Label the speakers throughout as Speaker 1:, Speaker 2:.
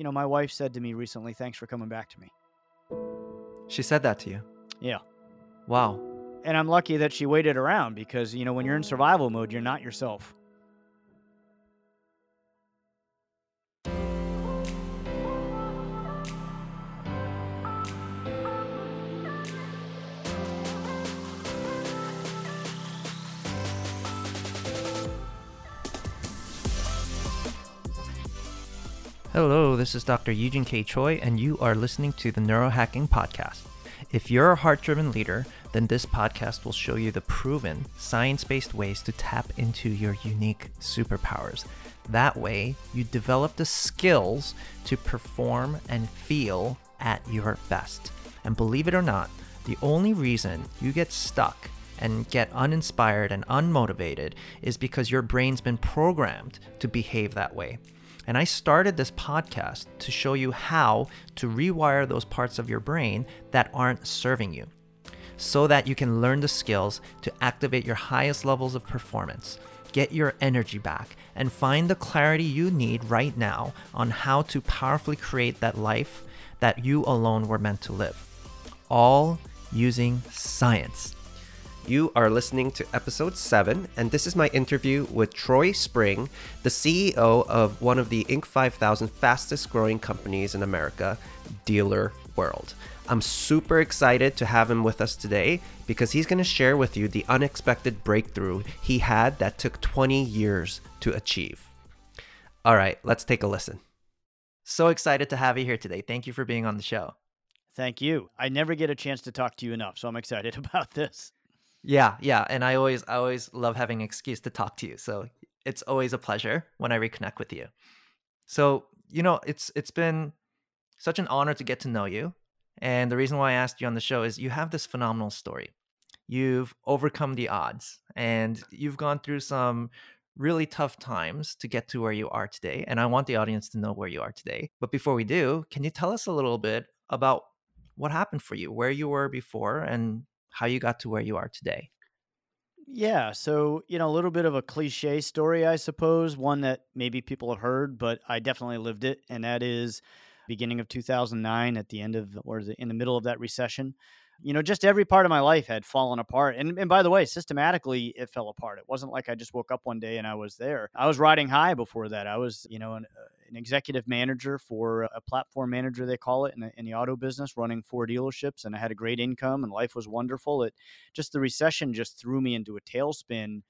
Speaker 1: you know, my wife said to me recently, "Thanks for coming back to me."
Speaker 2: She said that to you.
Speaker 1: Yeah.
Speaker 2: Wow.
Speaker 1: And I'm lucky that she waited around because, you know, when you're in survival mode, you're not yourself.
Speaker 2: Hello, this is Dr. Eugene K. Choi, and you are listening to the Neurohacking Podcast. If you're a heart driven leader, then this podcast will show you the proven, science based ways to tap into your unique superpowers. That way, you develop the skills to perform and feel at your best. And believe it or not, the only reason you get stuck and get uninspired and unmotivated is because your brain's been programmed to behave that way. And I started this podcast to show you how to rewire those parts of your brain that aren't serving you so that you can learn the skills to activate your highest levels of performance, get your energy back, and find the clarity you need right now on how to powerfully create that life that you alone were meant to live. All using science.
Speaker 3: You are listening to episode 7, and this is my interview with Troy Spring, the CEO of one of the Inc. 5000 fastest growing companies in America, Dealer World. I'm super excited to have him with us today because he's going to share with you the unexpected breakthrough he had that took 20 years to achieve. All right, let's take a listen.
Speaker 2: So excited to have you here today. Thank you for being on the show.
Speaker 1: Thank you. I never get a chance to talk to you enough, so I'm excited about this.
Speaker 2: Yeah, yeah, and I always I always love having an excuse to talk to you. So it's always a pleasure when I reconnect with you. So, you know, it's it's been such an honor to get to know you. And the reason why I asked you on the show is you have this phenomenal story. You've overcome the odds and you've gone through some really tough times to get to where you are today. And I want the audience to know where you are today. But before we do, can you tell us a little bit about what happened for you, where you were before, and how you got to where you are today.
Speaker 1: Yeah, so you know, a little bit of a cliche story, I suppose, one that maybe people have heard, but I definitely lived it, and that is beginning of 2009 at the end of or in the middle of that recession you know, just every part of my life had fallen apart. And, and by the way, systematically, it fell apart. It wasn't like I just woke up one day and I was there. I was riding high before that. I was, you know, an, uh, an executive manager for a platform manager, they call it, in the, in the auto business, running four dealerships. And I had a great income and life was wonderful. It just the recession just threw me into a tailspin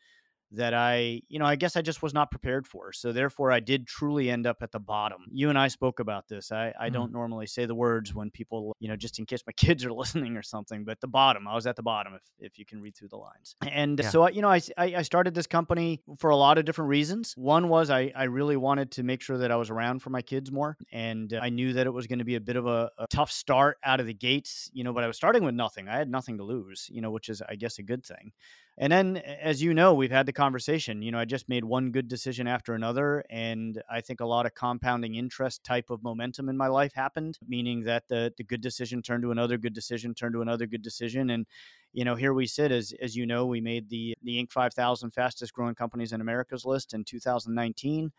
Speaker 1: that I, you know, I guess I just was not prepared for. So therefore, I did truly end up at the bottom. You and I spoke about this. I, I mm. don't normally say the words when people, you know, just in case my kids are listening or something, but the bottom, I was at the bottom if, if you can read through the lines. And yeah. so, you know, I, I started this company for a lot of different reasons. One was I, I really wanted to make sure that I was around for my kids more. And I knew that it was going to be a bit of a, a tough start out of the gates, you know, but I was starting with nothing. I had nothing to lose, you know, which is, I guess, a good thing. And then, as you know, we've had the conversation. You know, I just made one good decision after another. And I think a lot of compounding interest type of momentum in my life happened, meaning that the, the good decision turned to another good decision, turned to another good decision. And, you know, here we sit as, as you know, we made the, the Inc. 5000 fastest growing companies in America's list in 2019.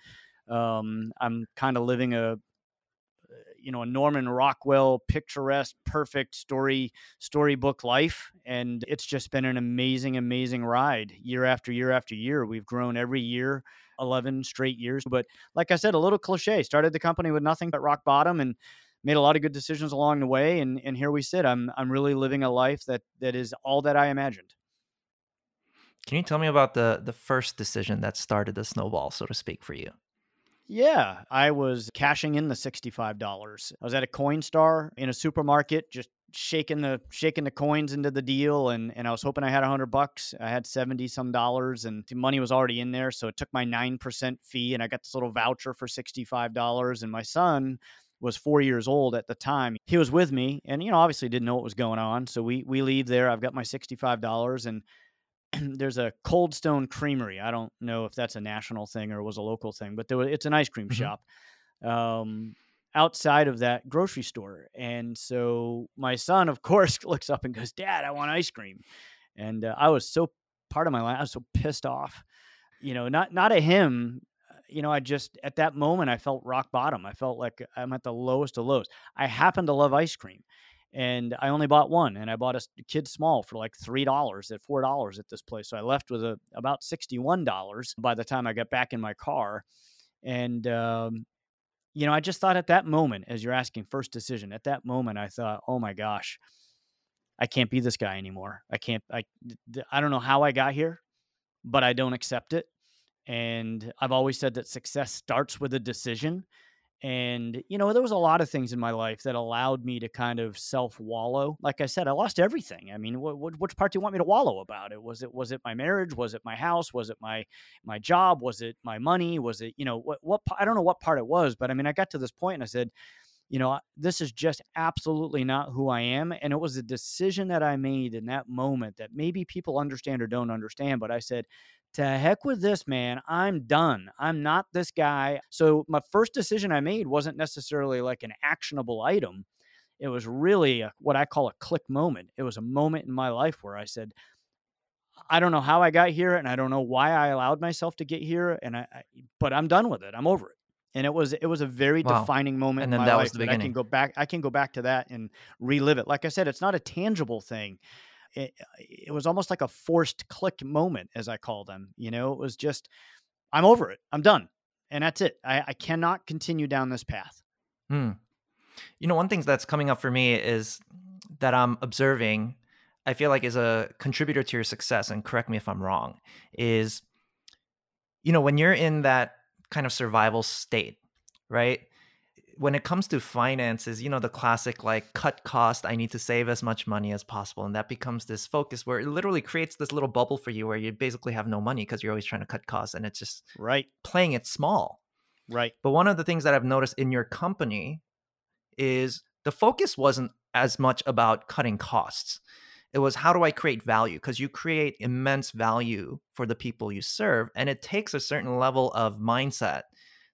Speaker 1: Um, I'm kind of living a, you know a Norman Rockwell picturesque, perfect story storybook life, and it's just been an amazing, amazing ride year after year after year. We've grown every year, eleven straight years. But like I said, a little cliche. Started the company with nothing but rock bottom, and made a lot of good decisions along the way. And and here we sit. I'm I'm really living a life that that is all that I imagined.
Speaker 2: Can you tell me about the the first decision that started the snowball, so to speak, for you?
Speaker 1: Yeah, I was cashing in the $65. I was at a Coinstar in a supermarket just shaking the shaking the coins into the deal and and I was hoping I had a 100 bucks. I had 70 some dollars and the money was already in there, so it took my 9% fee and I got this little voucher for $65 and my son was 4 years old at the time. He was with me and you know obviously didn't know what was going on. So we we leave there. I've got my $65 and there's a Cold Stone Creamery. I don't know if that's a national thing or was a local thing, but there was, it's an ice cream mm-hmm. shop um, outside of that grocery store. And so my son, of course, looks up and goes, "Dad, I want ice cream." And uh, I was so part of my life, I was so pissed off. You know, not not at him. you know, I just at that moment I felt rock bottom. I felt like I'm at the lowest of lows. I happen to love ice cream and I only bought one, and I bought a kid small for like three dollars at four dollars at this place. So I left with a, about sixty one dollars by the time I got back in my car, and um, you know, I just thought at that moment, as you're asking first decision, at that moment, I thought, oh my gosh, I can't be this guy anymore. I can't. I I don't know how I got here, but I don't accept it. And I've always said that success starts with a decision. And, you know, there was a lot of things in my life that allowed me to kind of self wallow. Like I said, I lost everything. I mean, what, what, which part do you want me to wallow about it? Was it, was it my marriage? Was it my house? Was it my, my job? Was it my money? Was it, you know, what, what, I don't know what part it was, but I mean, I got to this point and I said, you know, this is just absolutely not who I am. And it was a decision that I made in that moment that maybe people understand or don't understand. But I said, to heck with this, man. I'm done. I'm not this guy. So my first decision I made wasn't necessarily like an actionable item. It was really a, what I call a click moment. It was a moment in my life where I said, I don't know how I got here and I don't know why I allowed myself to get here and I, I but I'm done with it. I'm over it. And it was it was a very wow. defining moment and in my that life was the beginning. I can go back I can go back to that and relive it. Like I said, it's not a tangible thing it, it was almost like a forced click moment, as I call them. You know, it was just, I'm over it. I'm done. And that's it. I, I cannot continue down this path.
Speaker 2: Hmm. You know, one thing that's coming up for me is that I'm observing, I feel like is a contributor to your success, and correct me if I'm wrong, is, you know, when you're in that kind of survival state, right? When it comes to finances, you know, the classic like cut cost, I need to save as much money as possible. And that becomes this focus where it literally creates this little bubble for you where you basically have no money because you're always trying to cut costs and it's just
Speaker 1: right
Speaker 2: playing it small.
Speaker 1: Right.
Speaker 2: But one of the things that I've noticed in your company is the focus wasn't as much about cutting costs. It was how do I create value? Because you create immense value for the people you serve. And it takes a certain level of mindset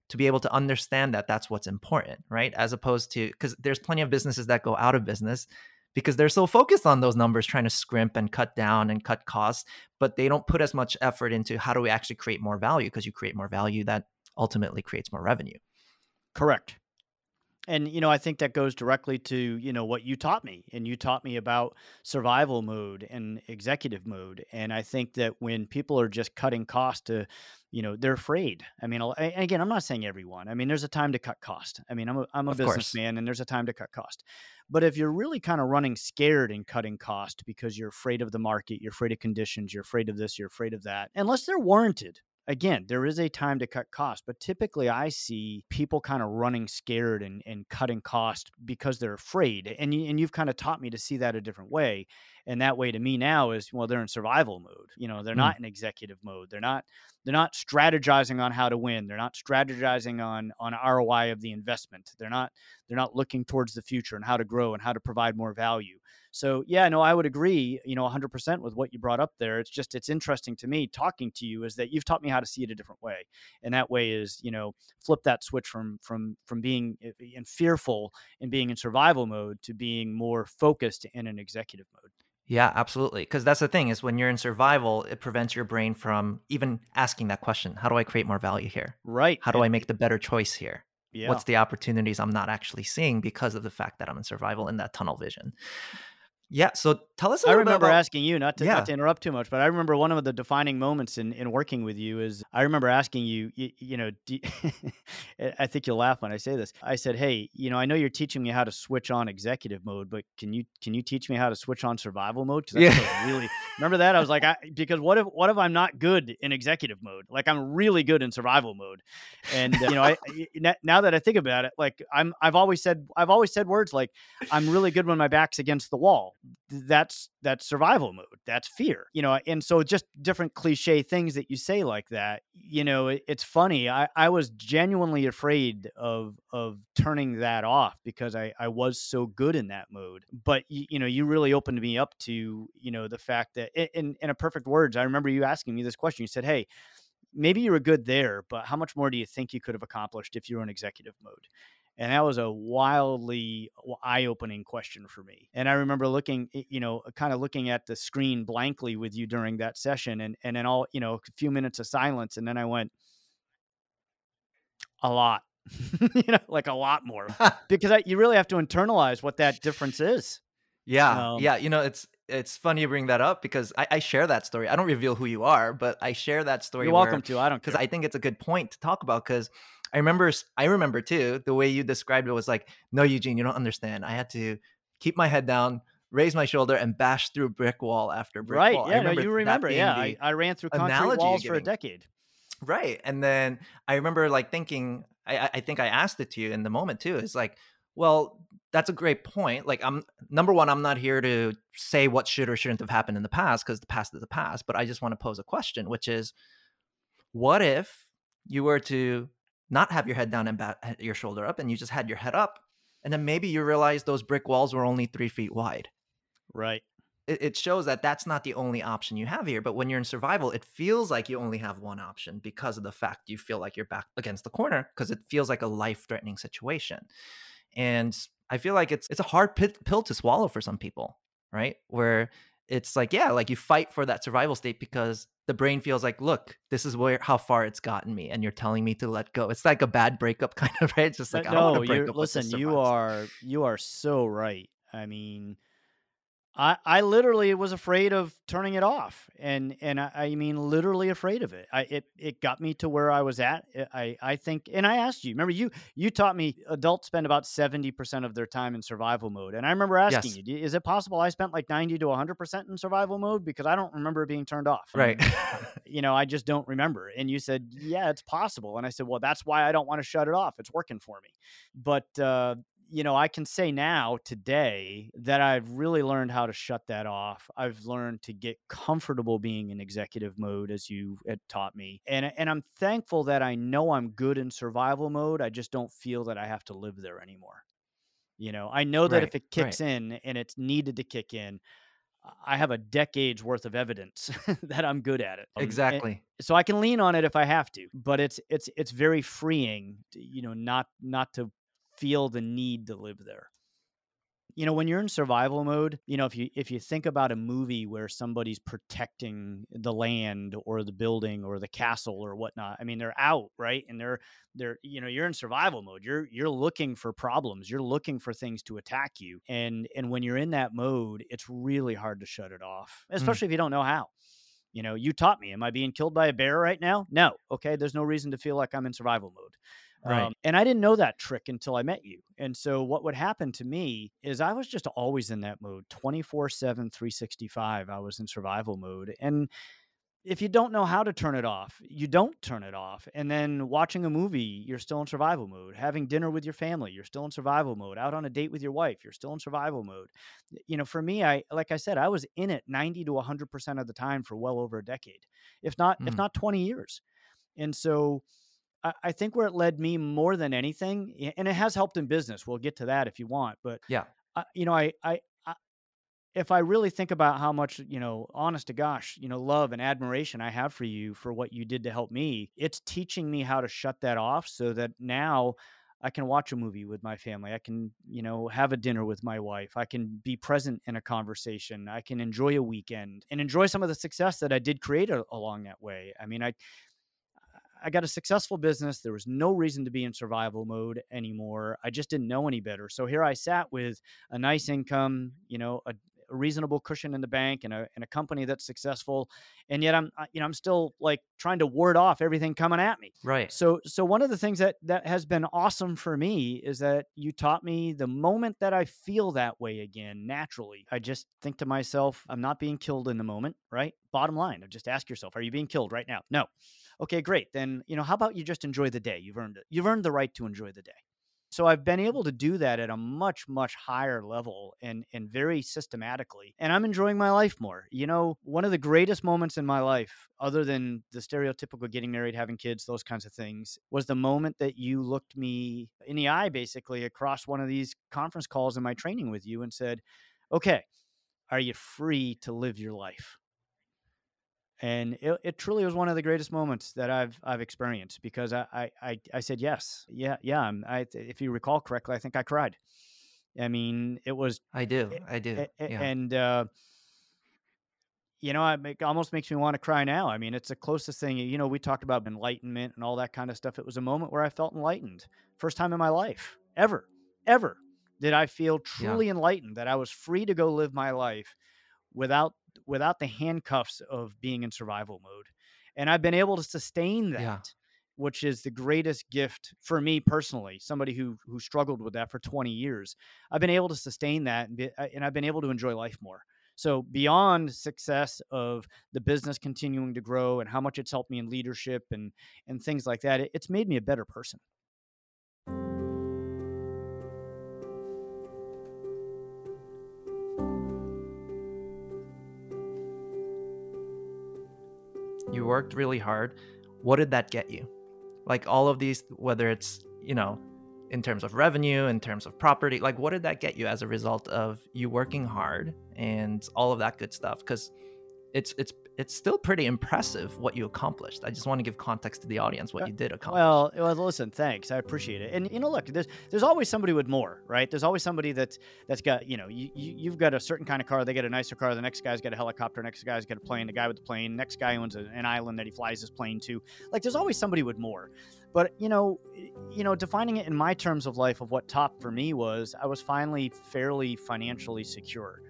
Speaker 2: to be able to understand that that's what's important, right? As opposed to because there's plenty of businesses that go out of business because they're so focused on those numbers trying to scrimp and cut down and cut costs, but they don't put as much effort into how do we actually create more value because you create more value that ultimately creates more revenue.
Speaker 1: Correct and you know i think that goes directly to you know what you taught me and you taught me about survival mode and executive mode and i think that when people are just cutting cost to you know they're afraid. I mean again i'm not saying everyone. I mean there's a time to cut cost. I mean i'm a, I'm a businessman and there's a time to cut cost. But if you're really kind of running scared and cutting cost because you're afraid of the market you're afraid of conditions you're afraid of this you're afraid of that unless they're warranted again, there is a time to cut costs, but typically I see people kind of running scared and, and cutting costs because they're afraid. And, you, and you've kind of taught me to see that a different way. And that way to me now is, well, they're in survival mode. You know, they're mm. not in executive mode. They're not, they're not strategizing on how to win. They're not strategizing on, on ROI of the investment. They're not, they're not looking towards the future and how to grow and how to provide more value. So yeah, no, I would agree, you know, 100% with what you brought up there. It's just it's interesting to me talking to you is that you've taught me how to see it a different way. And that way is, you know, flip that switch from from from being in eh, fearful and being in survival mode to being more focused in an executive mode.
Speaker 2: Yeah, absolutely. Because that's the thing is when you're in survival, it prevents your brain from even asking that question. How do I create more value here?
Speaker 1: Right.
Speaker 2: How do and, I make the better choice here? Yeah. What's the opportunities I'm not actually seeing because of the fact that I'm in survival in that tunnel vision? Yeah. So tell us. I
Speaker 1: remember
Speaker 2: about...
Speaker 1: asking you not to, yeah. not to interrupt too much, but I remember one of the defining moments in, in working with you is I remember asking you, you, you know, I think you'll laugh when I say this. I said, "Hey, you know, I know you're teaching me how to switch on executive mode, but can you can you teach me how to switch on survival mode? Because yeah. really remember that I was like, I, because what if what if I'm not good in executive mode? Like I'm really good in survival mode, and uh, you know, I now that I think about it, like I'm I've always said I've always said words like I'm really good when my back's against the wall that's that's survival mode that's fear you know and so just different cliche things that you say like that you know it, it's funny i i was genuinely afraid of of turning that off because i i was so good in that mode but you, you know you really opened me up to you know the fact that in in a perfect words i remember you asking me this question you said hey maybe you were good there but how much more do you think you could have accomplished if you were in executive mode and that was a wildly eye-opening question for me and i remember looking you know kind of looking at the screen blankly with you during that session and and then all you know a few minutes of silence and then i went A lot. you know, like a lot more. because I, you really have to internalize what that difference is.
Speaker 2: Yeah,
Speaker 1: Um,
Speaker 2: yeah. You know, it's it's funny you bring that up because I, I share that story. I don't reveal who you are, but I share that story.
Speaker 1: You're
Speaker 2: where-
Speaker 1: welcome to. I don't
Speaker 2: because. I think it's a good point to talk about. Because I remember, I remember too, the way you described it was like, "No, Eugene, you don't understand. I had to keep my head down, raise my shoulder, and bash through brick wall after brick
Speaker 1: right.
Speaker 2: wall."
Speaker 1: Yeah. No, you remember. Yeah. I, I ran through concrete walls for a decade.
Speaker 2: Right. And then I remember like thinking, I, I- I think I asked it to you in the moment too. It's like, well, that's a great point. Like, I'm number one, I'm not here to say what should or shouldn't have happened in the past because the past is the past. But I just want to pose a question, which is, what if you were to not have your head down and ba- your shoulder up, and you just had your head up, and then maybe you realize those brick walls were only three feet wide
Speaker 1: Right.
Speaker 2: it, it shows that that's not the only option you have here. But when you're in survival, it feels like you only have one option because of the fact you feel like you're back against the corner because it feels like a life threatening situation. And I feel like it's it's a hard pit, pill to swallow for some people, right? Where it's like, yeah, like you fight for that survival state because the brain feels like, look, this is where how far it's gotten me, and you're telling me to let go. It's like a bad breakup, kind of, right? It's just like
Speaker 1: Uh,
Speaker 2: I don't
Speaker 1: no,
Speaker 2: want to break up.
Speaker 1: listen, you are you are so right. I mean, I I literally was afraid of turning it off, and and I, I mean literally afraid of it. I it it got me to where I was at. I I think, and I asked you. Remember you you taught me adults spend about seventy percent of their time in survival mode, and I remember asking
Speaker 2: Yes.
Speaker 1: you, is it possible I spent like ninety to hundred percent in survival mode because I don't remember it being turned off.
Speaker 2: Right.
Speaker 1: you know, I just don't remember. And you said, yeah, it's possible. And I said, well, that's why I don't want to shut it off. It's working for me. But, uh, you know, I can say now today that I've really learned how to shut that off. I've learned to get comfortable being in executive mode, as you had taught me, and and I'm thankful that I know I'm good in survival mode. I just don't feel that I have to live there anymore. You know, I know that
Speaker 2: Right,
Speaker 1: if it kicks in and it's needed to kick in, I have a decade's worth of evidence that I'm good at it. Um, and-
Speaker 2: exactly.
Speaker 1: so I can lean on it if I have to, but it's it's it's very freeing, to, you know, not not to feel the need to live there. You know, when you're in survival mode, you know, if you if you think about a movie where somebody's protecting the land or the building or the castle or whatnot, I mean, they're out, right? And they're they're you know, you're in survival mode. You're you're looking for problems. You're looking for things to attack you. And and when you're in that mode, it's really hard to shut it off, mm. especially if you don't know how. You know, you taught me. Am I being killed by a bear right now? No. Okay. There's no reason to feel like I'm in survival mode.
Speaker 2: Right.
Speaker 1: Um, and I didn't know that trick until I met you. And so what would happen to me is I was just always in that mode 24 7, 365. I was in survival mode. And if you don't know how to turn it off, you don't turn it off. And then watching a movie, you're still in survival mode. Having dinner with your family, you're still in survival mode. Out on a date with your wife, you're still in survival mode. You know, for me, I like I said, I was in it 90 to 100% of the time for well over a decade, if not if
Speaker 2: Mm.
Speaker 1: not 20 years. And so I, I think where it led me more than anything, and it has helped in business. We'll get to that if you want, but
Speaker 2: Yeah.
Speaker 1: I, you know, I, I, I, if I really think about how much, you know, honest to gosh, you know, love and admiration I have for you for what you did to help me, it's teaching me how to shut that off so that now I can watch a movie with my family. I can, you know, have a dinner with my wife. I can be present in a conversation. I can enjoy a weekend and enjoy some of the success that I did create a- along that way. I mean, I, I got a successful business. There was no reason to be in survival mode anymore. I just didn't know any better. So here I sat with a nice income, you know, a, a reasonable cushion in the bank and a, and a company that's successful. And yet I'm, you know, I'm still like trying to ward off everything coming at me.
Speaker 2: Right.
Speaker 1: So, so one of the things that that has been awesome for me is that you taught me the moment that I feel that way again, naturally, I just think to myself, I'm not being killed in the moment, right? Bottom line, just ask yourself, are you being killed right now? No. Okay, great. Then, you know, how about you just enjoy the day? You've earned it. You've earned the right to enjoy the day. So I've been mm-hmm. able to do that at a much, much higher level and and very systematically. And I'm enjoying my life more. You know, one of the greatest moments in my life, other than the stereotypical getting married, having kids, those kinds of things, was the moment that you looked me in the eye basically across one of these conference calls in my training with you and said, Okay, are you free to live your life? And it, it truly was one of the greatest moments that I've I've experienced because I I I, said yes, yeah, yeah. I'm, I if you recall correctly, I think I cried. I mean, it was
Speaker 2: I do. I do. Yeah.
Speaker 1: and uh, you know, it almost makes me want to cry now. I mean, it's the closest thing. You know, we talked about enlightenment and all that kind of stuff. It was a moment where I felt enlightened. First time in my life, ever, ever, did I feel truly yeah. enlightened that I was free to go live my life without without the handcuffs of being in survival mode. And I've been able to sustain that. Yeah. Which is the greatest gift for me personally, somebody who who struggled with that for 20 years. I've been able to sustain that, and, be, and I've been able to enjoy life more. So beyond success of the business continuing to grow and how much it's helped me in leadership and and things like that, it, it's made me a better person.
Speaker 2: Worked really hard. What did that get you? Like all of these, whether it's, you know, in terms of revenue, in terms of property? Like, what did that get you as a result of you working hard and all of that good stuff? Because it's it's it's still pretty impressive what you accomplished. I just want to give context to the audience what uh, you did accomplish.
Speaker 1: Well, well, listen, thanks. I appreciate it. And you know, look, there's there's always somebody with more, right? There's always somebody that's that's got you know you, you have got a certain kind of car. They get a nicer car. The next guy's got a helicopter. Next guy's got a plane. The guy with the plane. Next guy owns a, an island that he flies his plane to. Like, there's always somebody with more. But you know, you know, defining it in my terms of life of what top for me was, I was finally fairly financially secure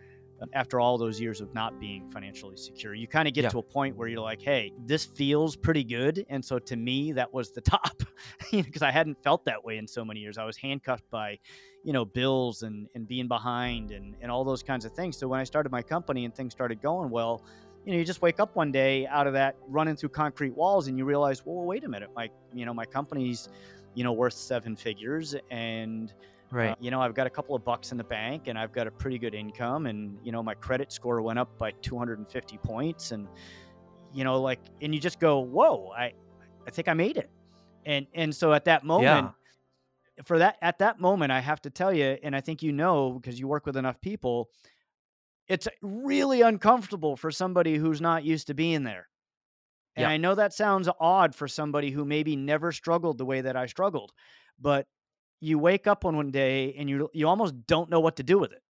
Speaker 1: after all those years of not being financially secure. You kind of get yeah. to a point where you're like, hey, this feels pretty good. And so to me, that was the top because I hadn't felt that way in so many years. I was handcuffed by, you know, bills and, and being behind and, and all those kinds of things. So when I started my company and things started going well, you know, you just wake up one day out of that running through concrete walls and you realize, well, wait a minute, my, you know, my company's, you know, worth seven figures and,
Speaker 2: Right. Uh,
Speaker 1: you know, I've got a couple of bucks in the bank and I've got a pretty good income and, you know, my credit score went up by 250 points and, you know, like, and you just go, whoa, I, I think I made it. And, and so at that moment, yeah. for that, at that moment, I have to tell you, and I think you know, because you work with enough people, it's really uncomfortable for somebody who's not used to being there. And yeah. I know that sounds odd for somebody who maybe never struggled the way that I struggled, but you wake up on one day and you you almost don't know what to do with it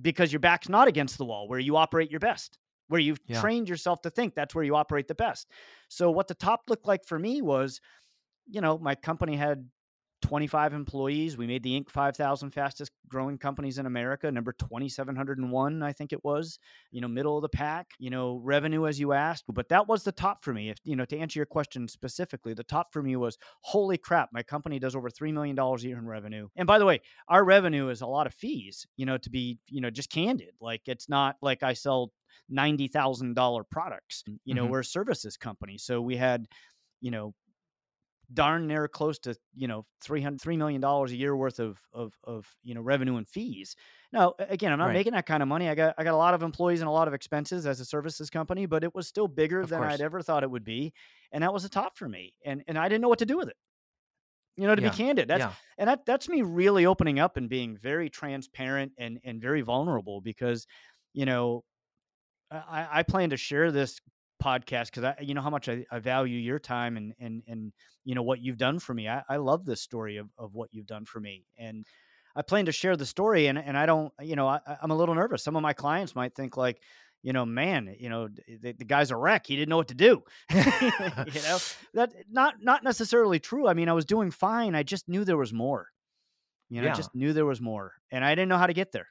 Speaker 1: because your back's not against the wall where you operate your best where you've yeah. trained yourself to think that's where you operate the best so what the top looked like for me was you know my company had 25 employees. We made the Inc. 5000 fastest growing companies in America, number 2701, I think it was, you know, middle of the pack, you know, revenue as you asked. But that was the top for me. If, you know, to answer your question specifically, the top for me was holy crap, my company does over $3 million a year in revenue. And by the way, our revenue is a lot of fees, you know, to be, you know, just candid. Like it's not like I sell $90,000 products. You know, mm-hmm. we're a services company. So we had, you know, darn near close to you know 300 3 million dollars a year worth of of of you know revenue and fees now again i'm not right. making that kind of money i got i got a lot of employees and a lot of expenses as a services company but it was still bigger of than course. i'd ever thought it would be and that was a top for me and and i didn't know what to do with it you know to yeah. be candid that's yeah. and that that's me really opening up and being very transparent and and very vulnerable because you know I, I plan to share this podcast because I, you know how much I, I, value your time and and and you know what you've done for me. I, I love this story of of what you've done for me, and I plan to share the story. And and I don't, you know, I, am a little nervous. Some of my clients might think like, you know, man, you know, the, the guy's a wreck. He didn't know what to do. you know, that not not necessarily true. I mean, I was doing fine. I just knew there was more. You know, yeah. I just knew there was more, and I didn't know how to get there.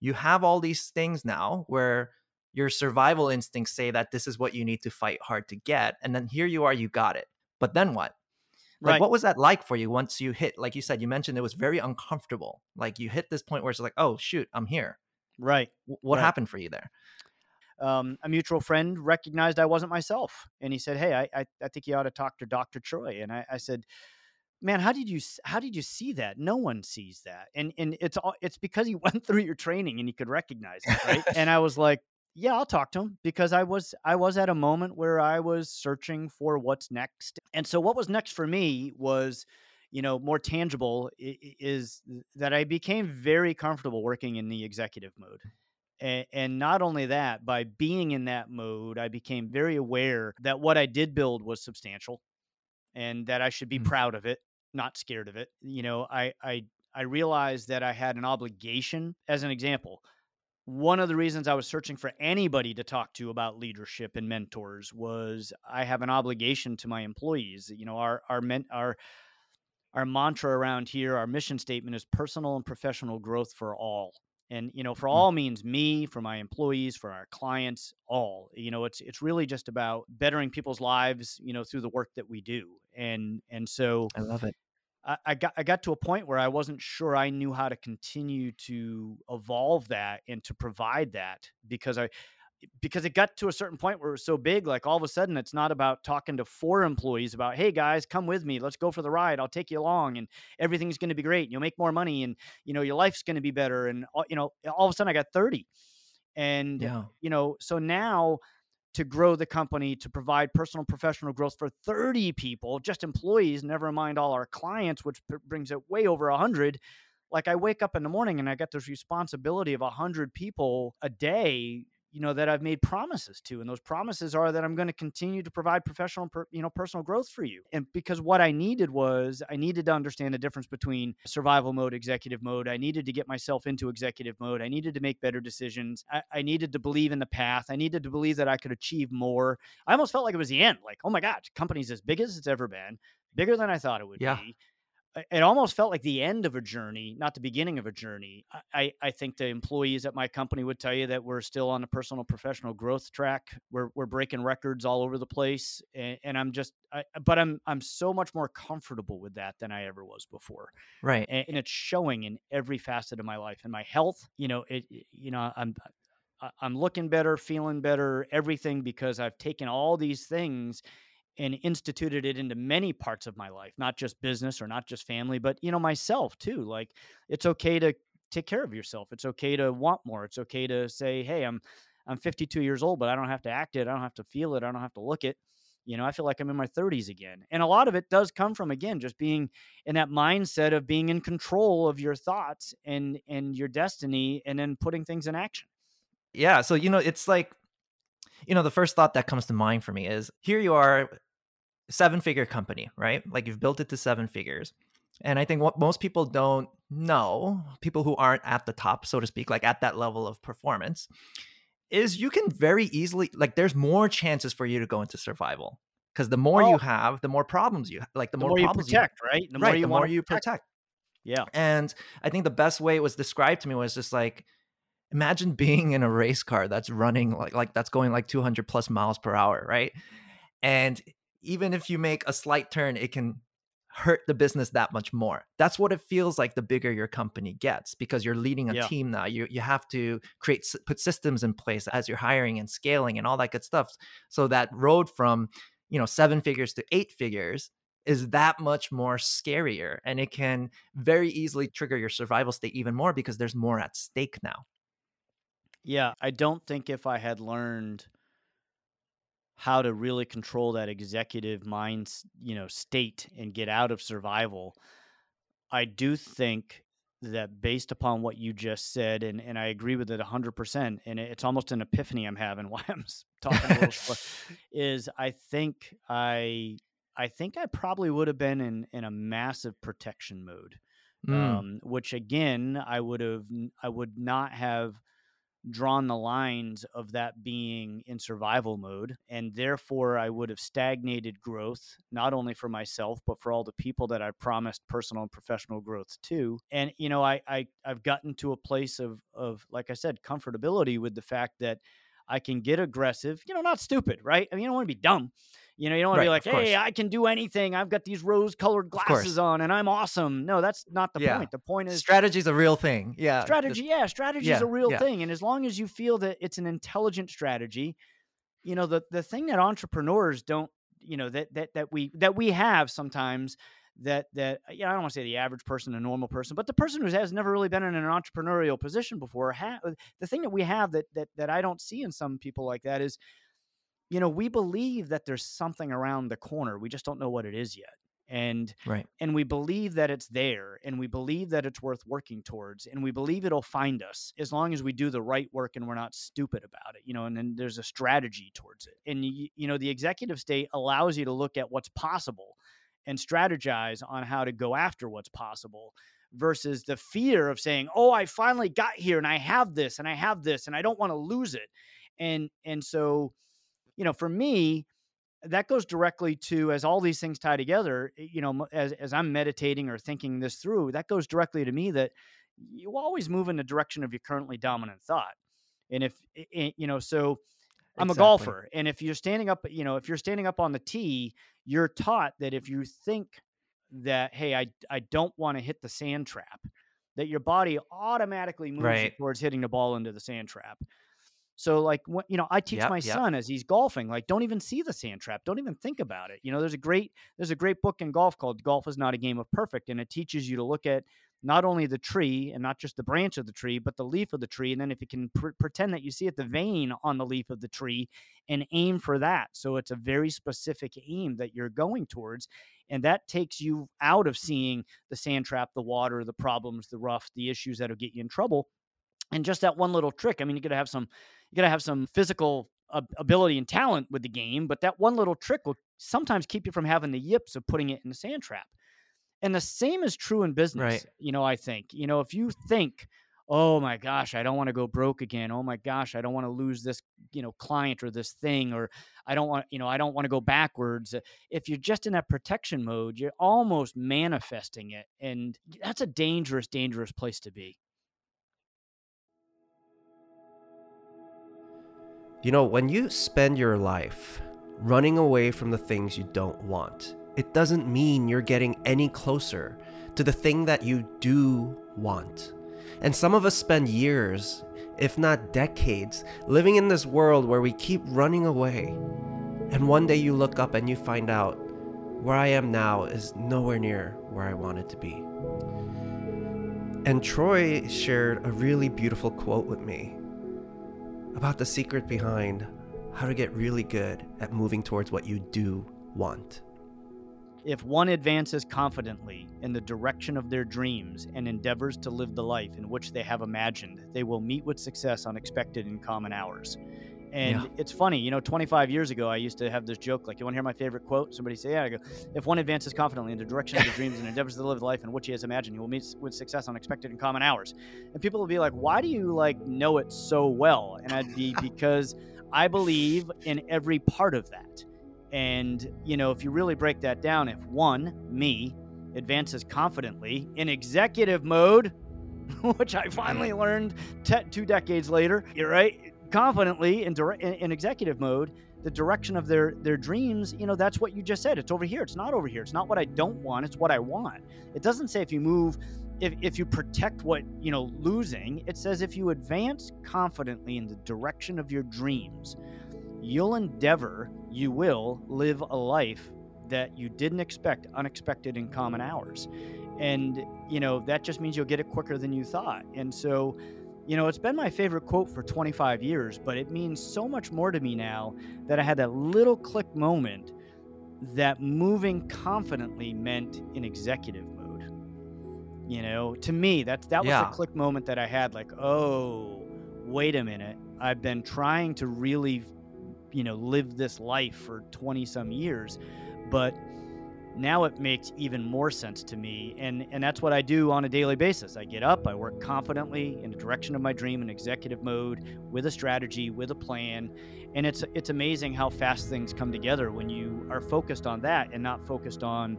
Speaker 2: You have all these things now where your survival instincts say that this is what you need to fight hard to get and then here you are you got it. But then what? Like right. what was that like for you once you hit like you said you mentioned it was very uncomfortable. Like you hit this point where it's like oh shoot i'm here.
Speaker 1: Right
Speaker 2: what
Speaker 1: right.
Speaker 2: happened for you there?
Speaker 1: Um, a mutual friend recognized i wasn't myself and he said hey i, I, I think you ought to talk to dr Choi. And I, I said man how did you how did you see that? No one sees that. And and it's all it's because he went through your training and he could recognize it right? And i was like yeah, I'll talk to him because I was I was at a moment where I was searching for what's next. And so what was next for me was you know more tangible is that I became very comfortable working in the executive mode. And, and not only that, by being in that mode, I became very aware that what I did build was substantial and that I should be mm-hmm. proud of it, not scared of it. You know, I I I realized that I had an obligation as an example one of the reasons I was searching for anybody to talk to about leadership and mentors was I have an obligation to my employees. You know, our our men, our our mantra around here, our mission statement is personal and professional growth for all. And you know, for mm. all means me, for my employees, for our clients, all. You know, it's it's really just about bettering people's lives, you know, through the work that we do. And and so
Speaker 2: I love it.
Speaker 1: I, I got I got to a point where I wasn't sure I knew how to continue to evolve that and to provide that because I because it got to a certain point where it was so big like all of a sudden it's not about talking to four employees about hey guys come with me let's go for the ride i'll take you along and everything's going to be great you'll make more money and you know your life's going to be better and you know all of a sudden i got 30 and yeah. you know so now to grow the company to provide personal professional growth for 30 people just employees never mind all our clients which brings it way over 100 like i wake up in the morning and i get this responsibility of 100 people a day you know that I've made promises to and those promises are that I'm going to continue to provide professional per, you know personal growth for you. And because what I needed was I needed to understand the difference between survival mode executive mode. I needed to get myself into executive mode. I needed to make better decisions. I, I needed to believe in the path. I needed to believe that I could achieve more. I almost felt like it was the end like oh my god company's as big as it's ever been bigger than I thought it would yeah. be it almost felt like the end of a journey, not the beginning of a journey. I, I think the employees at my company would tell you that we're still on a personal professional growth track. We're, we're breaking records all over the place. And, and I'm just, I, but I'm, I'm so much more comfortable with that than I ever was before.
Speaker 2: Right.
Speaker 1: And, and it's showing in every facet of my life and my health, you know, it, you know, I'm, I'm looking better, feeling better, everything because I've taken all these things and instituted it into many parts of my life, not just business or not just family, but you know, myself too. Like it's okay to take care of yourself. It's okay to want more. It's okay to say, "Hey, I'm I'm 52 years old, but I don't have to act it. I don't have to feel it. I don't have to look it." You know, I feel like I'm in my 30s again. And a lot of it does come from again just being in that mindset of being in control of your thoughts and and your destiny and then putting things in action.
Speaker 2: Yeah, so you know, it's like you know, the first thought that comes to mind for me is here you are seven figure company, right? Like you've built it to seven figures. And I think what most people don't know, people who aren't at the top, so to speak, like at that level of performance, is you can very easily, like, there's more chances for you to go into survival. Because the more oh. you have, the more problems you have. like, the,
Speaker 1: the
Speaker 2: more,
Speaker 1: more
Speaker 2: problems
Speaker 1: you protect, you, right?
Speaker 2: The more right, you, the more you protect. protect.
Speaker 1: Yeah.
Speaker 2: And I think the best way it was described to me was just like, imagine being in a race car that's running like like that's going like 200 plus miles per hour, right? And even if you make a slight turn, it can hurt the business that much more. That's what it feels like the bigger your company gets because you're leading a yeah. team now. You you have to create put systems in place as you're hiring and scaling and all that good stuff. So that road from, you know, seven figures to eight figures is that much more scarier and it can very easily trigger your survival state even more because there's more at stake now.
Speaker 1: Yeah, I don't think if I had learned how to really control that executive mind, you know, state and get out of survival. I do think that based upon what you just said, and, and I agree with it 100%, and it's almost an epiphany I'm having while I'm talking a little is I think I I think I probably would have been in, in a massive protection mode, mm. um, which again, I would have, I would not have drawn the lines of that being in survival mode. And therefore, I would have stagnated growth, not only for myself, but for all the people that I promised personal and professional growth to. And, you know, I, I, I've gotten to a place of, of, like I said, comfortability with the fact that I can get aggressive, you know, not stupid, right? I mean, you don't want to be dumb. You know, you don't want right, to be like, hey, I can do anything. I've got these rose colored glasses on and I'm awesome. No, that's not the yeah. point. The point is
Speaker 2: strategy is a real thing. Yeah.
Speaker 1: Strategy, yeah, strategy yeah, is a real yeah. thing. And as long as you feel that it's an intelligent strategy, you know, the the thing that entrepreneurs don't, you know, that that that we that we have sometimes that that uh, you know, I don't want to say the average person, a normal person, but the person who has never really been in an entrepreneurial position before. Ha- uh, the thing that we have that that that I don't see in some people like that is you know, we believe that there's something around the corner. We just don't know what it is yet. And
Speaker 2: right.
Speaker 1: and we believe that it's there and we believe that it's worth working towards and we believe it'll find us as long as we do the right work and we're not stupid about it, you know, and then there's a strategy towards it. And you, you know, the executive state allows you to look at what's possible and strategize on how to go after what's possible versus the fear of saying, "Oh, I finally got here and I have this and I have this and I don't want to lose it." And and so, you know, for me, that goes directly to as all these things tie together, eh, you know, as as I'm meditating or thinking this through, that goes directly to me that you always move in the direction of your currently dominant thought. And if eh, eh, you know, so I'm exactly. a golfer, and if you're standing up, you know, if you're standing up on the tee, you're taught that if you think that, hey, I I don't want to hit the sand trap, that your body automatically moves right. towards hitting the ball into the sand trap. So like you know, I teach yep, my yep. son as he's golfing, like don't even see the sand trap, don't even think about it. You know, there's a great there's a great book in golf called Golf is Not a Game of Perfect, and it teaches you to look at not only the tree and not just the branch of the tree, but the leaf of the tree. And then if you can pr- pretend that you see it, the vein on the leaf of the tree, and aim for that. So it's a very specific aim that you're going towards. And that takes you out of seeing the sand trap, the water, the problems, the rough, the issues that'll get you in trouble. And just that one little trick. I mean, you got to have some, you got to have some physical ability and talent with the game, but that one little trick will sometimes keep you from having the yips of putting it in the sand trap. And the same is true in business. Right. You know, I think, you know, if you think, oh my gosh, I don't want to go broke again. Oh my gosh, I don't want to lose this, you know, client or this thing, or I don't want, you know, I don't want to go backwards. If you're just in that protection mode, you're almost manifesting it. And that's a dangerous, dangerous place to be.
Speaker 3: You know, when you spend your life running away from the things you don't want, it doesn't mean you're getting any closer to the thing that you do want. And some of us spend years, if not decades, living in this world where we keep running away. And one day you look up and you find out where I am now is nowhere near where I wanted to be. And Troy shared a really beautiful quote with me about the secret behind how to get really good at moving towards what you do want.
Speaker 1: If one advances confidently in the direction of their dreams and endeavors to live the life in which they have imagined, they will meet with success unexpected in common hours. And yeah. it's funny, you know, 25 years ago, I used to have this joke like, You want to hear my favorite quote? Somebody say, Yeah. I go, If one advances confidently in the direction of their dreams and endeavors to live the life in which he has imagined, he will meet with success unexpected in common hours. And people will be like, Why do you like know it so well? And I'd be, Because I believe in every part of that. And, you know, if you really break that down, if one, me, advances confidently in executive mode, which I finally learned te- two decades later, you're right, confidently in, dire- in, executive mode, the direction of their their dreams, you know, that's what you just said. It's over here. It's not over here. It's not what I don't want. It's what I want. It doesn't say if you move if, if you protect what you know losing it says if you advance confidently in the direction of your dreams you'll endeavor, you will live a life that you didn't expect, unexpected in common hours. And, you know, that just means you'll get it quicker than you thought. And so, you know, it's been my favorite quote for 25 years, but it means so much more to me now that I had that little click moment that moving confidently meant in executive mode. You know, to me, that's that was yeah. the click moment that I had like, oh, wait a minute. I've been trying to really you know live this life for 20 some years but now it makes even more sense to me and and that's what i do on a daily basis i get up i work confidently in the direction of my dream in executive mode with a strategy with a plan and it's it's amazing how fast things come together when you are focused on that and not focused on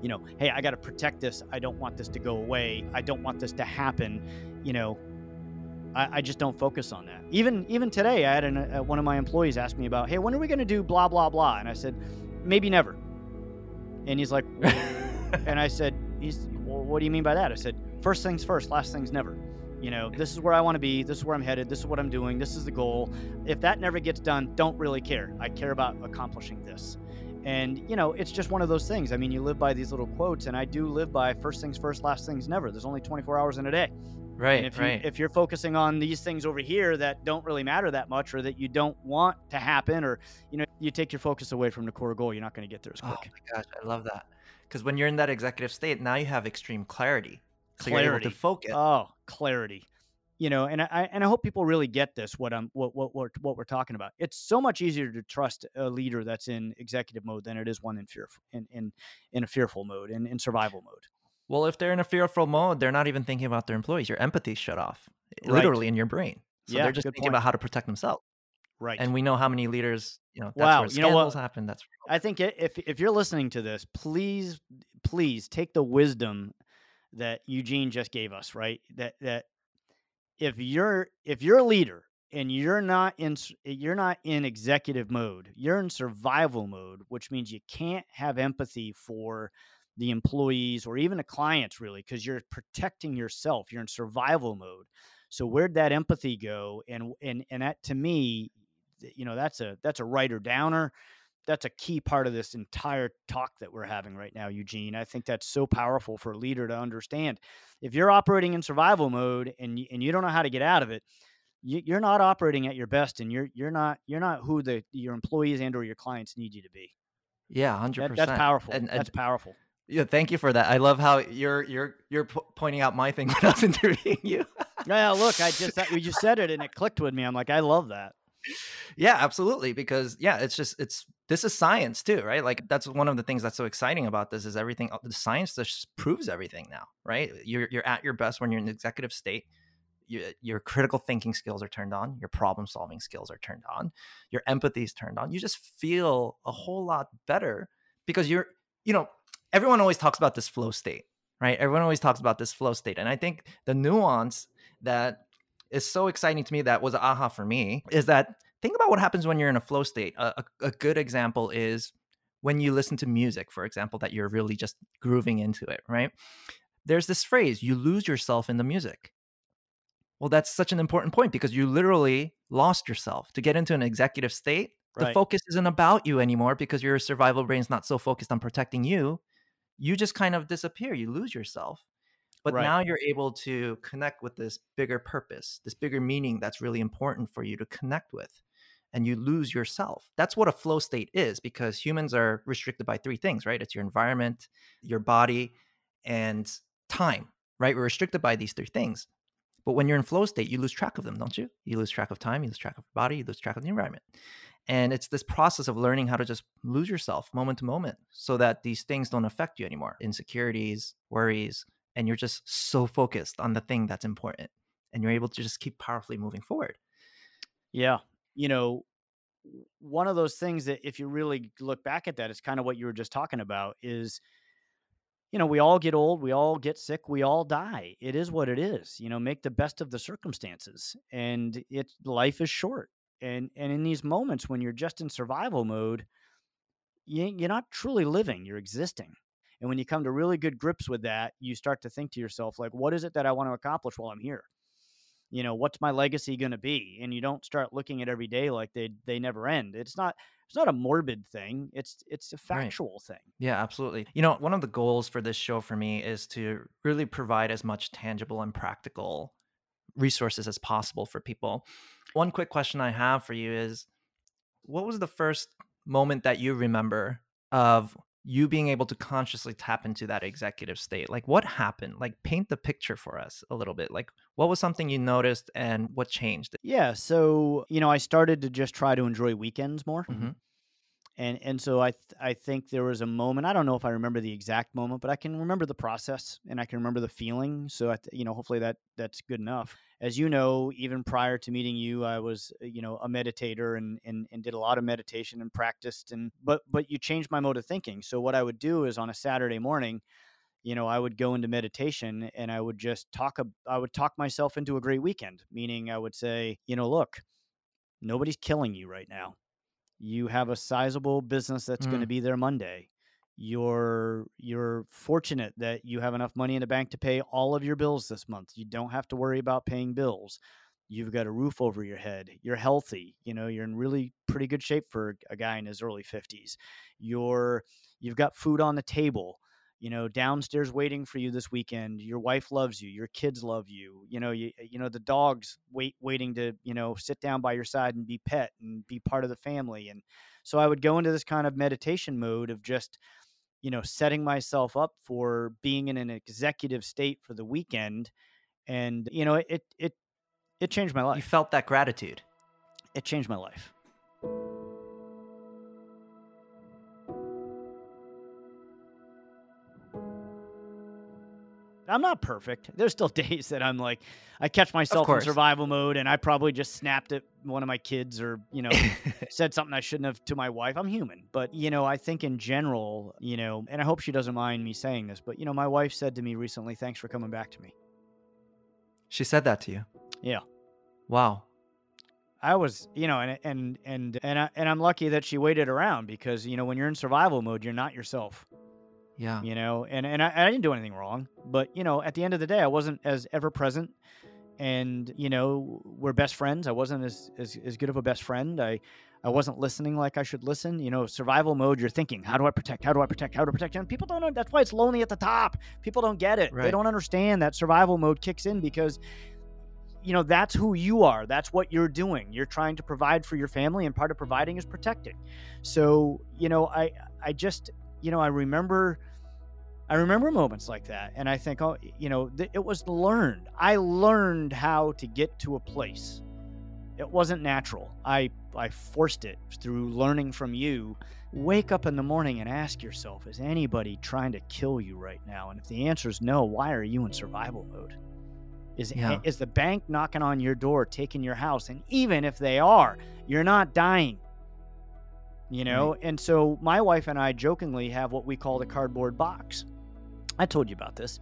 Speaker 1: you know hey i got to protect this i don't want this to go away i don't want this to happen you know I, just don't focus on that. Even even today, I had an, uh, one of my employees ask me about, hey, when are we going to do blah blah blah? And I said, maybe never. And he's like, and I said, he's, well, what do you mean by that? I said, first things first, last things never. You know, this is where I want to be. This is where I'm headed. This is what I'm doing. This is the goal. If that never gets done, don't really care. I care about accomplishing this. And, you know, it's just one of those things. I mean, you live by these little quotes, and I do live by first things first, last things never. There's only 24 hours in a day.
Speaker 2: Right.
Speaker 1: And if
Speaker 2: right.
Speaker 1: You, if you're focusing on these things over here that don't really matter that much, or that you don't want to happen, or you know, you take your focus away from the core goal, you're not going to get there as oh quick.
Speaker 2: Oh my gosh, I love that. Because when you're in that executive state, now you have extreme clarity. So
Speaker 1: clarity.
Speaker 2: you're able to focus.
Speaker 1: Oh, clarity. You know, and I and I hope people really get this. What I'm what what what, what we're talking about. It's so much easier to trust a leader that's in executive mode than it is one in fear in in, in a fearful mode in, in survival mode.
Speaker 2: Well, if they're in a fearful mode, they're not even thinking about their employees. Your empathy shut off, eh,
Speaker 1: Right.
Speaker 2: literally in your brain. So
Speaker 1: Yeah,
Speaker 2: they're just thinking
Speaker 1: point.
Speaker 2: about how to protect themselves.
Speaker 1: Right.
Speaker 2: And we know how many leaders, you know, that's
Speaker 1: Wow,
Speaker 2: where
Speaker 1: you know what?
Speaker 2: scandals happen. That's
Speaker 1: I think if if you're listening to this, please please take the wisdom that Eugene just gave us, right? That that if you're if you're a leader and you're not in you're not in executive mode, you're in survival mode, which means you can't have empathy for the employees or even the clients really because you're protecting yourself. You're in survival mode. So where'd that empathy go? And and and that to me, you know, that's a that's a writer downer that's a key part of this entire talk that we're having right now, Eugene. I think that's so powerful for a leader to understand. If you're operating in survival mode and you, and you don't know how to get out of it, you, you're not operating at your best, and you're you're not you're not who the your employees and or your clients need you to be.
Speaker 2: yeah, hundred
Speaker 1: That,
Speaker 2: percent.
Speaker 1: that's powerful.
Speaker 2: And, and
Speaker 1: that's powerful.
Speaker 2: yeah, thank you for that. I love how you're you're you're po- pointing out my thing when I was interviewing you.
Speaker 1: Yeah, look, I just that, you just said it and it clicked with me. I'm like, I love that.
Speaker 2: Yeah, absolutely. Because yeah, it's just it's this is science too, right? Like that's one of the things that's so exciting about this is everything. uh, The science just proves everything now, right? You're you're at your best when you're in executive state. You, your critical thinking skills are turned on. Your problem solving skills are turned on. Your empathy is turned on. You just feel a whole lot better because you're, you know, everyone always talks about this flow state, right? Everyone always talks about this flow state, and I think the nuance that is so exciting to me that was aha for me is that think about what happens when you're in a flow state. A, a, a good example is when you listen to music, for example, that you're really just grooving into it, right? There's this phrase, you lose yourself in the music. Well, that's such an important point because you literally lost yourself. To get into an executive state, the focus isn't about you anymore because your survival brain's not so focused on protecting you. You just kind of disappear, you lose yourself. But
Speaker 1: Right.
Speaker 2: now you're able to connect with this bigger purpose, this bigger meaning that's really important for you to connect with. And you lose yourself. That's what a flow state is because humans are restricted by three things, right? It's your environment, your body, and time, right? We're restricted by these three things. But when you're in flow state, you lose track of them, don't you? You lose track of time, you lose track of your body, you lose track of the environment. And it's this process of learning how to just lose yourself moment to moment so that these things don't affect you anymore insecurities, worries, and you're just so focused on the thing that's important. And you're able to just keep powerfully moving forward.
Speaker 1: Yeah. You know, one of those things that if you really look back at that, it's kind of what you were just talking about is, you know, we all get old, we all get sick, we all die. It is what it is. You know, make the best of the circumstances. And it life is short. And and in these moments when you're just in survival mode, you, you're not truly living, you're existing. And when you come to really good grips with that, you start to think to yourself, like, what is it that I want to accomplish while I'm here? you know what's my legacy going to be and you don't start looking at every day like they they never end it's not it's not a morbid thing it's it's a
Speaker 2: Right.
Speaker 1: factual thing
Speaker 2: Yeah, absolutely. You know, one of the goals for this show for me is to really provide as much tangible and practical resources as possible for people. One quick question I have for you is what was the first moment that you remember of you being able to consciously tap into that executive state? Like what happened? Like paint the picture for us a little bit. Like what was something you noticed and what changed?
Speaker 1: yeah so you know i started to just try to enjoy weekends more
Speaker 2: Mhm.
Speaker 1: And and so i th- i think there was a moment i don't know if i remember the exact moment but i can remember the process and i can remember the feeling so th- you know hopefully that that's good enough. As you know even prior to meeting you i was uh, you know a meditator and and, and did a lot of meditation and practiced and but but you changed my mode of thinking. So what i would do is on a saturday morning you know i would go into meditation and i would just talk ab- i would talk myself into a great weekend meaning i would say you know look nobody's killing you right now you have a sizable business that's going to
Speaker 2: Mm.
Speaker 1: be there monday. You're you're fortunate that you have enough money in the bank to pay all of your bills this month. You don't have to worry about paying bills. You've got a roof over your head. You're healthy you know you're in really pretty good shape for a guy in his early 50s you're you've got food on the table you know downstairs waiting for you this weekend your wife loves you your kids love you you know you, you know the dogs wait waiting to you know sit down by your side and be pet and be part of the family and so i would go into this kind of meditation mode of just you know setting myself up for being in an executive state for the weekend and you know it it it changed my life.
Speaker 2: You felt that gratitude.
Speaker 1: it changed my life I'm not perfect. There's still days that I'm like, I catch myself in survival mode, and I probably just snapped at one of my kids, or you know, said something I shouldn't have to my wife. I'm human, but you know, I think in general, you know, and I hope she doesn't mind me saying this, but you know, my wife said to me recently, "Thanks for coming back to me."
Speaker 2: She said that to you.
Speaker 1: Yeah.
Speaker 2: Wow.
Speaker 1: I was, you know, and and and and I, and I'm lucky that she waited around because you know when you're in survival mode, you're not yourself.
Speaker 2: Yeah.
Speaker 1: you know and and I, I didn't do anything wrong but you know at the end of the day i wasn't as ever present and you know we're best friends. I wasn't as, as as good of a best friend. I i wasn't listening like i should listen. You know survival mode you're thinking how do i protect? How do i protect? How do i protect? And people don't know that's why it's lonely at the top. People don't get it. They don't understand that survival mode kicks in because you know that's who you are. That's what you're doing. You're trying to provide for your family and part of providing is protecting. So you know i i just you know i remember i remember moments like that and i think oh you know th- it was learned. I learned how to get to a place. It wasn't natural. I i forced it through learning from you. Wake up in the morning and ask yourself is anybody trying to kill you right now? And if the answer is no why are you in survival mode? Is
Speaker 2: Yeah.
Speaker 1: is the bank knocking on your door taking your house? And even if they are you're not dying you know? And so my wife and i jokingly have what we call the cardboard box. I told you about this.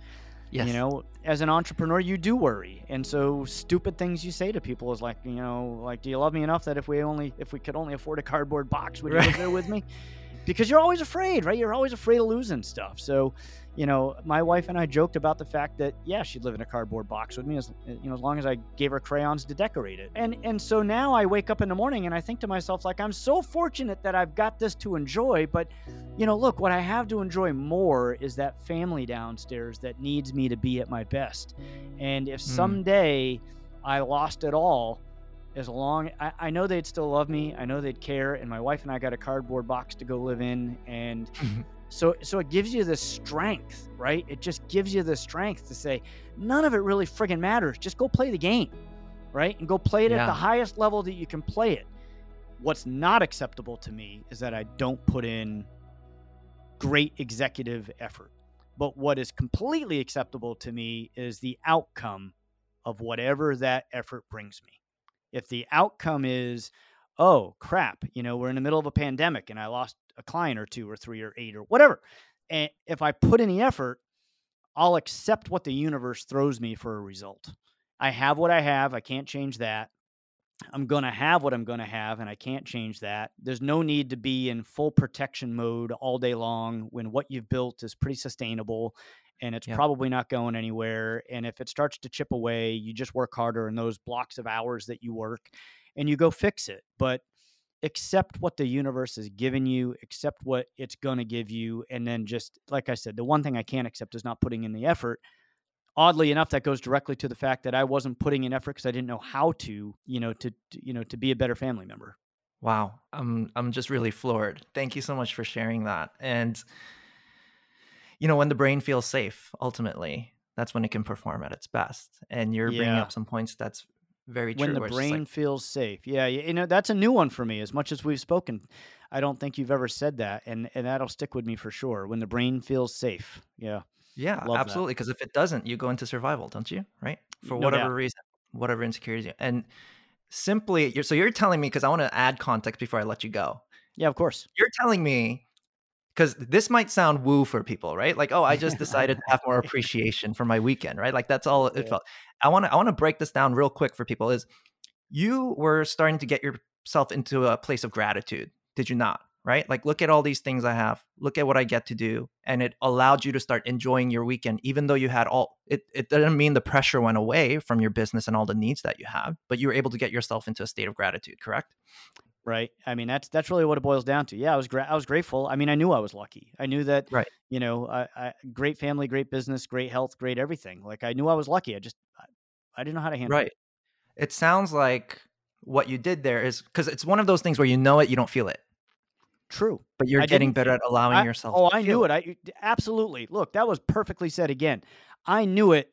Speaker 2: Yes.
Speaker 1: you know as an entrepreneur you do worry. And so stupid things you say to people is like you know like do you love me enough that if we only if we could only afford a cardboard box would you live there with me because you're always afraid right? You're always afraid of losing stuff. So you know my wife and i joked about the fact that yeah she'd live in a cardboard box with me as you know as long as i gave her crayons to decorate it. And and so now i wake up in the morning and i think to myself like i'm so fortunate that i've got this to enjoy but you know, look, what I have to enjoy more is that family downstairs that needs me to be at my best. And if hmm. someday I lost it all, as long I, I know they'd still love me, I know they'd care, and my wife and I got a cardboard box to go live in, and so so it gives you the strength, right? It just gives you the strength to say none of it really friggin' matters. Just go play the game, right? And go play it at the highest level that you can play it. What's not acceptable to me is that I don't put in great executive effort. But what is completely acceptable to me is the outcome of whatever that effort brings me. If the outcome is, oh crap, you know, we're in the middle of a pandemic and I lost a client or two or three or eight or whatever. And if I put the effort, I'll accept what the universe throws me for a result. I have what I have. I can't change that. I'm going to have what I'm going to have, and I can't change that. There's no need to be in full protection mode all day long when what you've built is pretty sustainable and it's
Speaker 2: Yeah.
Speaker 1: probably not going anywhere. And if it starts to chip away, you just work harder in those blocks of hours that you work and you go fix it. But accept what the universe has given you, accept what it's going to give you. And then just, like I said, the one thing I can't accept is not putting in the effort oddly enough that goes directly to the fact that i wasn't putting in effort because i didn't know how to you know to, to you know to be a better family member
Speaker 2: Wow, I'm I'm just really floored. Thank you so much for sharing that. And you know, when the brain feels safe, ultimately, that's when it can perform at its best. And you're bringing up some points that's very true.
Speaker 1: when the
Speaker 2: where it's just
Speaker 1: brain
Speaker 2: like,
Speaker 1: feels safe yeah you know that's a new one for me as much as we've spoken i don't think you've ever said that and and that'll stick with me for sure when the brain feels safe yeah
Speaker 2: yeah,
Speaker 1: love
Speaker 2: absolutely. Because if it doesn't, you go into survival, don't you? Right? For
Speaker 1: No
Speaker 2: whatever
Speaker 1: doubt.
Speaker 2: reason, whatever insecurities you. And simply, you're, so you're telling me because I want to add context before I let you go.
Speaker 1: yeah of course
Speaker 2: You're telling me because this might sound woo for people, right? Like, oh, I just decided to have more appreciation for my weekend, right? Like that's all it felt. I want to I want to break this down real quick for people. Is you were starting to get yourself into a place of gratitude, did you not? Right? Like, look at all these things I have. Look at what I get to do, and it allowed you to start enjoying your weekend, even though you had all. It it didn't mean the pressure went away from your business and all the needs that you have, but you were able to get yourself into a state of gratitude. Correct?
Speaker 1: Right i mean that's that's really what it boils down to yeah i was gra- i was grateful i mean i knew i was lucky i knew that
Speaker 2: Right.
Speaker 1: you know I, I great family great business great health great everything like i knew i was lucky i just i, I didn't know how to handle it
Speaker 2: Right. It sounds like what you did there is because it's one of those things where you know it, you don't feel it,
Speaker 1: true
Speaker 2: but you're
Speaker 1: I
Speaker 2: getting better at allowing
Speaker 1: I-
Speaker 2: yourself.
Speaker 1: Oh, I knew it. I absolutely. Look, that was perfectly said again. I knew it,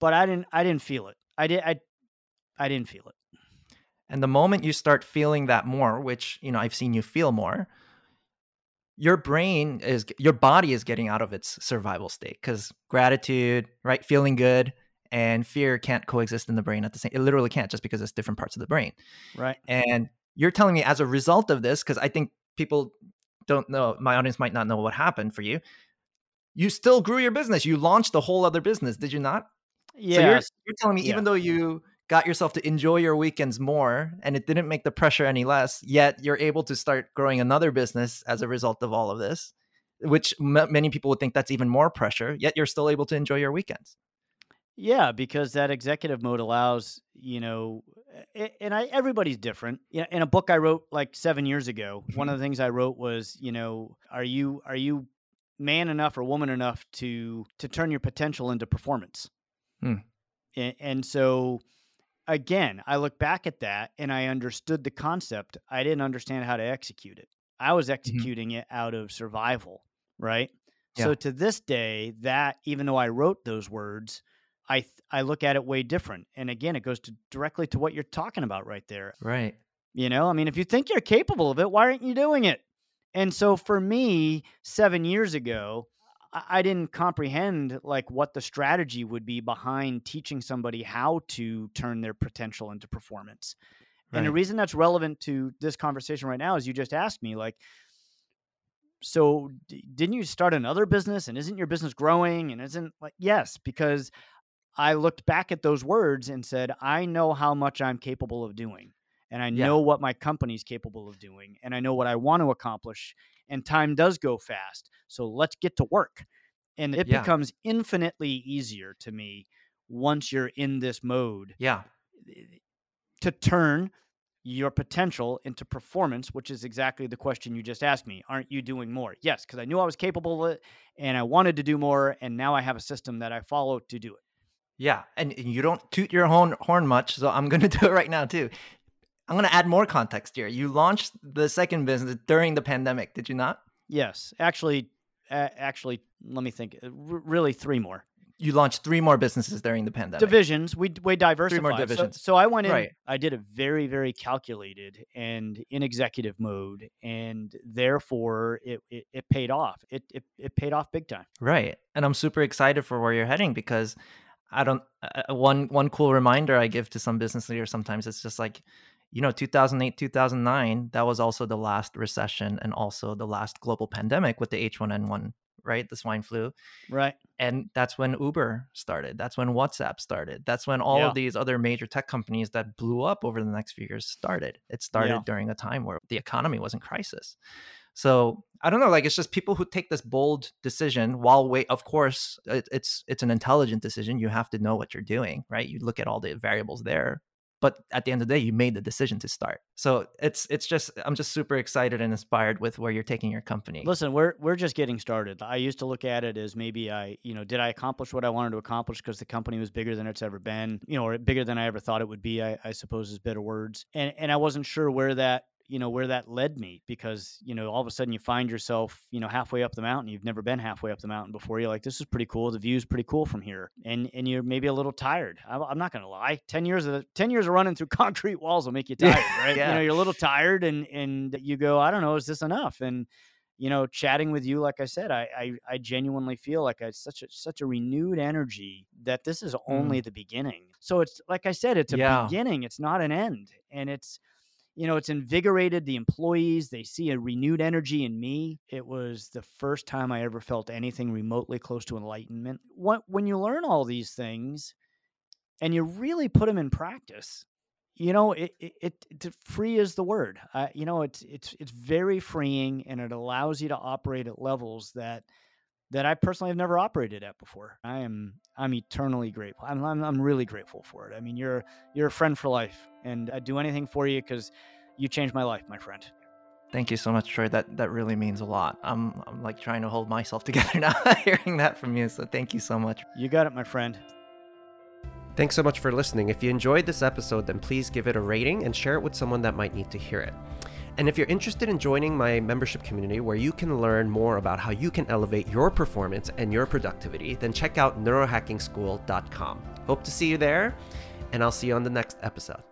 Speaker 1: but I didn't. I didn't feel it. I did. I. I didn't feel it.
Speaker 2: And the moment you start feeling that more, which, you know, I've seen you feel more, your brain is your body is getting out of its survival state because gratitude, right, feeling good, and fear can't coexist in the brain at the same. It literally can't just because it's different parts of the brain.
Speaker 1: Right.
Speaker 2: And you're telling me as a result of this, because I think people don't know, my audience might not know what happened for you. You still grew your business. You launched a whole other business, did you not?
Speaker 1: Yeah.
Speaker 2: So you're, you're telling me,
Speaker 1: Yeah.
Speaker 2: even though you got yourself to enjoy your weekends more and it didn't make the pressure any less, yet you're able to start growing another business as a result of all of this, which m- many people would think that's even more pressure, yet you're still able to enjoy your weekends.
Speaker 1: Yeah, because that executive mode allows, you know, and I everybody's different. Yeah, in a book I wrote like 7 years ago, one of the things I wrote was, you know, are you are you man enough or woman enough to to turn your potential into performance?
Speaker 2: Hmm.
Speaker 1: And, and so again, I look back at that and I understood the concept. I didn't understand how to execute it. I was mm-hmm. executing it out of survival, right? So to this day, that even though I wrote those words, I th- I look at it way different. And again, it goes to directly to what you're talking about right there.
Speaker 2: Right.
Speaker 1: You know, I mean, if you think you're capable of it, why aren't you doing it? And so for me, seven years ago, I didn't comprehend like what the strategy would be behind teaching somebody how to turn their potential into performance. And the reason that's relevant to this conversation right now is you just asked me like, so d- didn't you start another business and isn't your business growing and isn't like yes because I looked back at those words and said I know how much I'm capable of doing and I
Speaker 2: Yeah.
Speaker 1: know what my company's capable of doing and I know what I want to accomplish and time does go fast so let's get to work and it
Speaker 2: Yeah.
Speaker 1: becomes infinitely easier to me once you're in this mode
Speaker 2: Yeah.
Speaker 1: to turn your potential into performance, which is exactly the question you just asked me. Aren't you doing more? Yes, because I knew I was capable of it and I wanted to do more. And now I have a system that I follow to do it.
Speaker 2: Yeah, and and you don't toot your horn horn much, so I'm going to do it right now too. I'm going to add more context here. You launched the second business during the pandemic, did you not?
Speaker 1: Yes, actually, uh, actually, let me think. uh, r- really, three more
Speaker 2: You launched three more businesses during the pandemic.
Speaker 1: divisions. We we diversified. So-
Speaker 2: divisions.
Speaker 1: So, I went in.
Speaker 2: Right.
Speaker 1: I did it very very calculated and in executive mode, and therefore it it, it paid off. It, it it paid off big time.
Speaker 2: Right. And I'm super excited for where you're heading because I don't uh, uh, one one cool reminder I give to some business leaders sometimes it's just like you know 2008 2009 that was also the last recession and also the last global pandemic with the H1N1 right the swine flu
Speaker 1: Right.
Speaker 2: and that's when Uber started that's when WhatsApp started that's when all
Speaker 1: Yeah.
Speaker 2: of these other major tech companies that blew up over the next few years started it started
Speaker 1: Yeah.
Speaker 2: during a time where the economy was in crisis so I don't know, like it's just people who take this bold decision while wait. Of course, it, it's it's an intelligent decision. You have to know what you're doing, right? You look at all the variables there, but at the end of the day, you made the decision to start. So it's it's just I'm just super excited and inspired with where you're taking your company.
Speaker 1: Listen, we're we're just getting started. I used to look at it as maybe I, you know, did I accomplish what I wanted to accomplish because the company was bigger than it's ever been, you know, or bigger than I ever thought it would be. I, I suppose is better words, and and I wasn't sure where that, you know, where that led me because you know all of a sudden you find yourself, you know, halfway up the mountain. You've never been halfway up the mountain before. You're like, this is pretty cool. The view's pretty cool from here, and and you're maybe a little tired. I'm, I'm not gonna lie. Ten years of ten years of running through concrete walls will make you tired, right?
Speaker 2: yeah.
Speaker 1: You know, you're a little tired, and and you go, I don't know, is this enough? And you know, chatting with you, like I said, I I, I genuinely feel like I such a such a renewed energy that this is only mm. the beginning. So it's like I said, it's a
Speaker 2: Yeah.
Speaker 1: beginning. It's not an end, and it's you know it's invigorated the employees. They see a renewed energy in me. It was the first time I ever felt anything remotely close to enlightenment. When you learn all these things, and you really put them in practice, you know it it, it, it free is the word uh, you know it's it's it's very freeing and it allows you to operate at levels that that i personally have never operated at before i am i'm eternally grateful i'm i'm, I'm really grateful for it i mean you're you're a friend for life and i'd do anything for you because you changed my life my friend
Speaker 2: Thank you so much, Troy. That that really means a lot. I'm I'm like trying to hold myself together now, hearing that from you. So thank you so much.
Speaker 1: you got it my friend
Speaker 3: Thanks so much for listening. If you enjoyed this episode, then please give it a rating and share it with someone that might need to hear it. And if you're interested in joining my membership community where you can learn more about how you can elevate your performance and your productivity, then check out neurohackingschool.com. Hope to see you there, and I'll see you on the next episode.